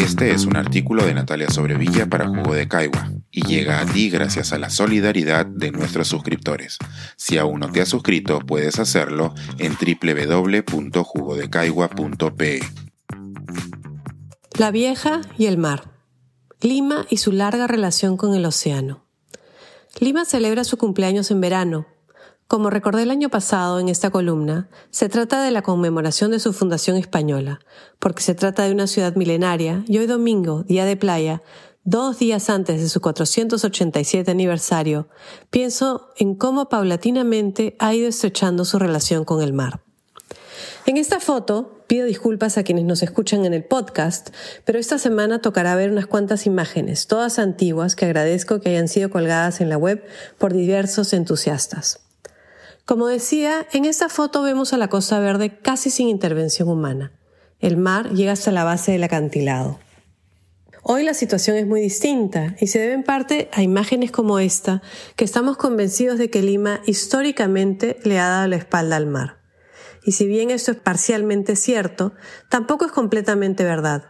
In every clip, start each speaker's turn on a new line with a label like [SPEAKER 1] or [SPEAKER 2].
[SPEAKER 1] Este es un artículo de Natalia Sobrevilla para Jugo de Caigua y llega a ti gracias a la solidaridad de nuestros suscriptores. Si aún no te has suscrito, puedes hacerlo en www.jugodecaigua.pe.
[SPEAKER 2] La vieja y el mar. Lima y su larga relación con el océano. Lima celebra su cumpleaños en verano, como recordé el año pasado en esta columna, se trata de la conmemoración de su fundación española, porque se trata de una ciudad milenaria y hoy domingo, día de playa, dos días antes de su 487 aniversario, pienso en cómo paulatinamente ha ido estrechando su relación con el mar. En esta foto, pido disculpas a quienes nos escuchan en el podcast, pero esta semana tocará ver unas cuantas imágenes, todas antiguas, que agradezco que hayan sido colgadas en la web por diversos entusiastas. Como decía, en esta foto vemos a la Costa Verde casi sin intervención humana. El mar llega hasta la base del acantilado. Hoy la situación es muy distinta y se debe en parte a imágenes como esta que estamos convencidos de que Lima históricamente le ha dado la espalda al mar. Y si bien esto es parcialmente cierto, tampoco es completamente verdad.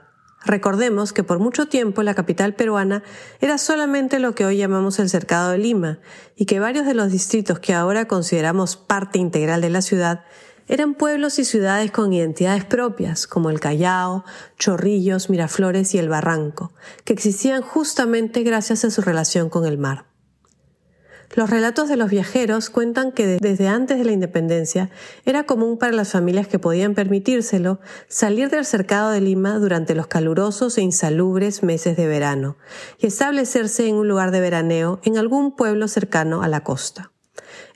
[SPEAKER 2] Recordemos que por mucho tiempo la capital peruana era solamente lo que hoy llamamos el cercado de Lima y que varios de los distritos que ahora consideramos parte integral de la ciudad eran pueblos y ciudades con identidades propias, como el Callao, Chorrillos, Miraflores y el Barranco, que existían justamente gracias a su relación con el mar. Los relatos de los viajeros cuentan que desde antes de la independencia era común para las familias que podían permitírselo salir del cercado de Lima durante los calurosos e insalubres meses de verano y establecerse en un lugar de veraneo en algún pueblo cercano a la costa.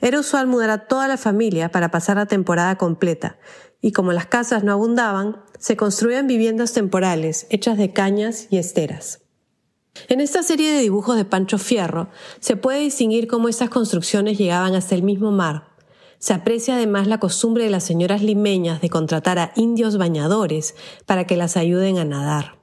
[SPEAKER 2] Era usual mudar a toda la familia para pasar la temporada completa y como las casas no abundaban, se construían viviendas temporales hechas de cañas y esteras. En esta serie de dibujos de Pancho Fierro se puede distinguir cómo estas construcciones llegaban hasta el mismo mar. Se aprecia además la costumbre de las señoras limeñas de contratar a indios bañadores para que las ayuden a nadar.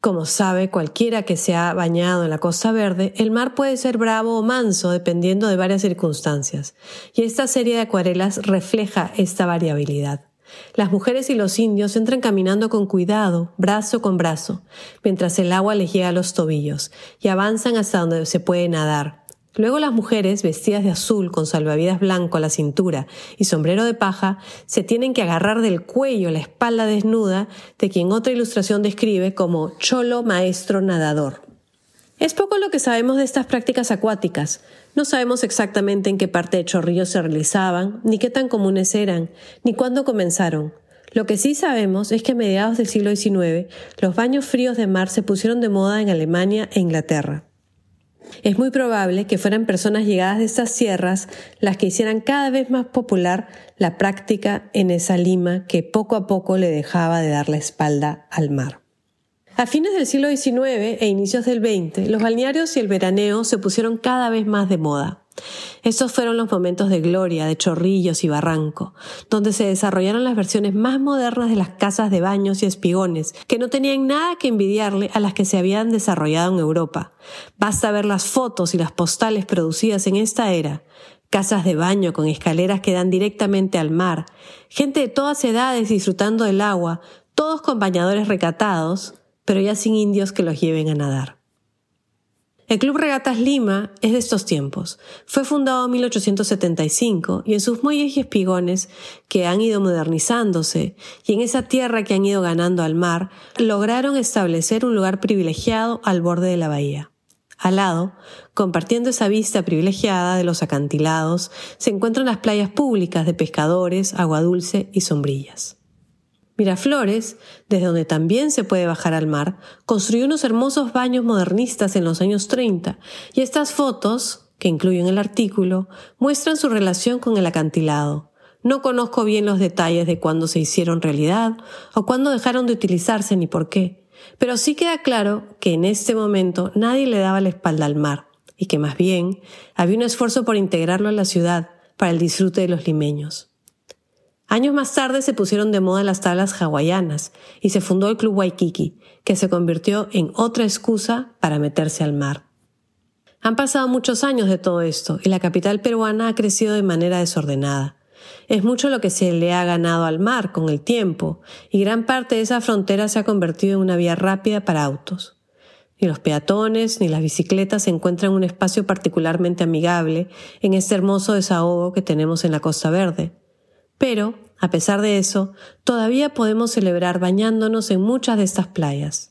[SPEAKER 2] Como sabe cualquiera que se ha bañado en la Costa Verde, el mar puede ser bravo o manso dependiendo de varias circunstancias, y esta serie de acuarelas refleja esta variabilidad. Las mujeres y los indios entran caminando con cuidado, brazo con brazo, mientras el agua les llega a los tobillos, y avanzan hasta donde se puede nadar. Luego las mujeres, vestidas de azul, con salvavidas blanco a la cintura y sombrero de paja, se tienen que agarrar del cuello la espalda desnuda de quien otra ilustración describe como cholo maestro nadador. Es poco lo que sabemos de estas prácticas acuáticas. No sabemos exactamente en qué parte de Chorrillos se realizaban, ni qué tan comunes eran, ni cuándo comenzaron. Lo que sí sabemos es que a mediados del siglo XIX los baños fríos de mar se pusieron de moda en Alemania e Inglaterra. Es muy probable que fueran personas llegadas de estas sierras las que hicieran cada vez más popular la práctica en esa Lima que poco a poco le dejaba de dar la espalda al mar. A fines del siglo XIX e inicios del XX, los balnearios y el veraneo se pusieron cada vez más de moda. Estos fueron los momentos de gloria de Chorrillos y Barranco, donde se desarrollaron las versiones más modernas de las casas de baños y espigones, que no tenían nada que envidiarle a las que se habían desarrollado en Europa. Basta ver las fotos y las postales producidas en esta era. Casas de baño con escaleras que dan directamente al mar, gente de todas edades disfrutando del agua, todos con bañadores recatados, pero ya sin indios que los lleven a nadar. El Club Regatas Lima es de estos tiempos. Fue fundado en 1875 y en sus muelles y espigones que han ido modernizándose y en esa tierra que han ido ganando al mar, lograron establecer un lugar privilegiado al borde de la bahía. Al lado, compartiendo esa vista privilegiada de los acantilados, se encuentran las playas públicas de pescadores, agua dulce y sombrillas. Miraflores, desde donde también se puede bajar al mar, construyó unos hermosos baños modernistas en los años 30 y estas fotos, que incluyen el artículo, muestran su relación con el acantilado. No conozco bien los detalles de cuándo se hicieron realidad o cuándo dejaron de utilizarse ni por qué, pero sí queda claro que en este momento nadie le daba la espalda al mar y que más bien había un esfuerzo por integrarlo a la ciudad para el disfrute de los limeños. Años más tarde se pusieron de moda las tablas hawaianas y se fundó el Club Waikiki, que se convirtió en otra excusa para meterse al mar. Han pasado muchos años de todo esto y la capital peruana ha crecido de manera desordenada. Es mucho lo que se le ha ganado al mar con el tiempo, y gran parte de esa frontera se ha convertido en una vía rápida para autos. Ni los peatones ni las bicicletas encuentran un espacio particularmente amigable en este hermoso desahogo que tenemos en la Costa Verde. Pero, a pesar de eso, todavía podemos celebrar bañándonos en muchas de estas playas.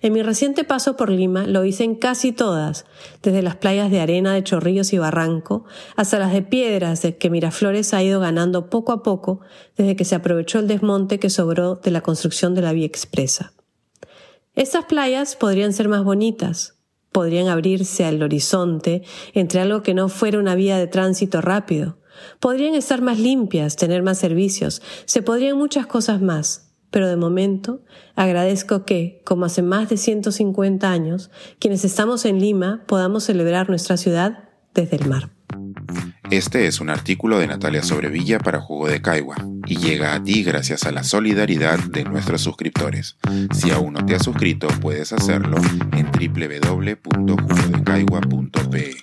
[SPEAKER 2] En mi reciente paso por Lima lo hice en casi todas, desde las playas de arena de Chorrillos y Barranco hasta las de piedras de que Miraflores ha ido ganando poco a poco desde que se aprovechó el desmonte que sobró de la construcción de la vía expresa. Estas playas podrían ser más bonitas, podrían abrirse al horizonte entre algo que no fuera una vía de tránsito rápido, podrían estar más limpias, tener más servicios, se podrían muchas cosas más, pero de momento agradezco que, como hace más de 150 años, quienes estamos en Lima podamos celebrar nuestra ciudad desde el mar.
[SPEAKER 1] Este es un artículo de Natalia Sobrevilla para Jugo de Caigua y llega a ti gracias a la solidaridad de nuestros suscriptores. Si aún no te has suscrito, puedes hacerlo en www.jugodecaigua.pe.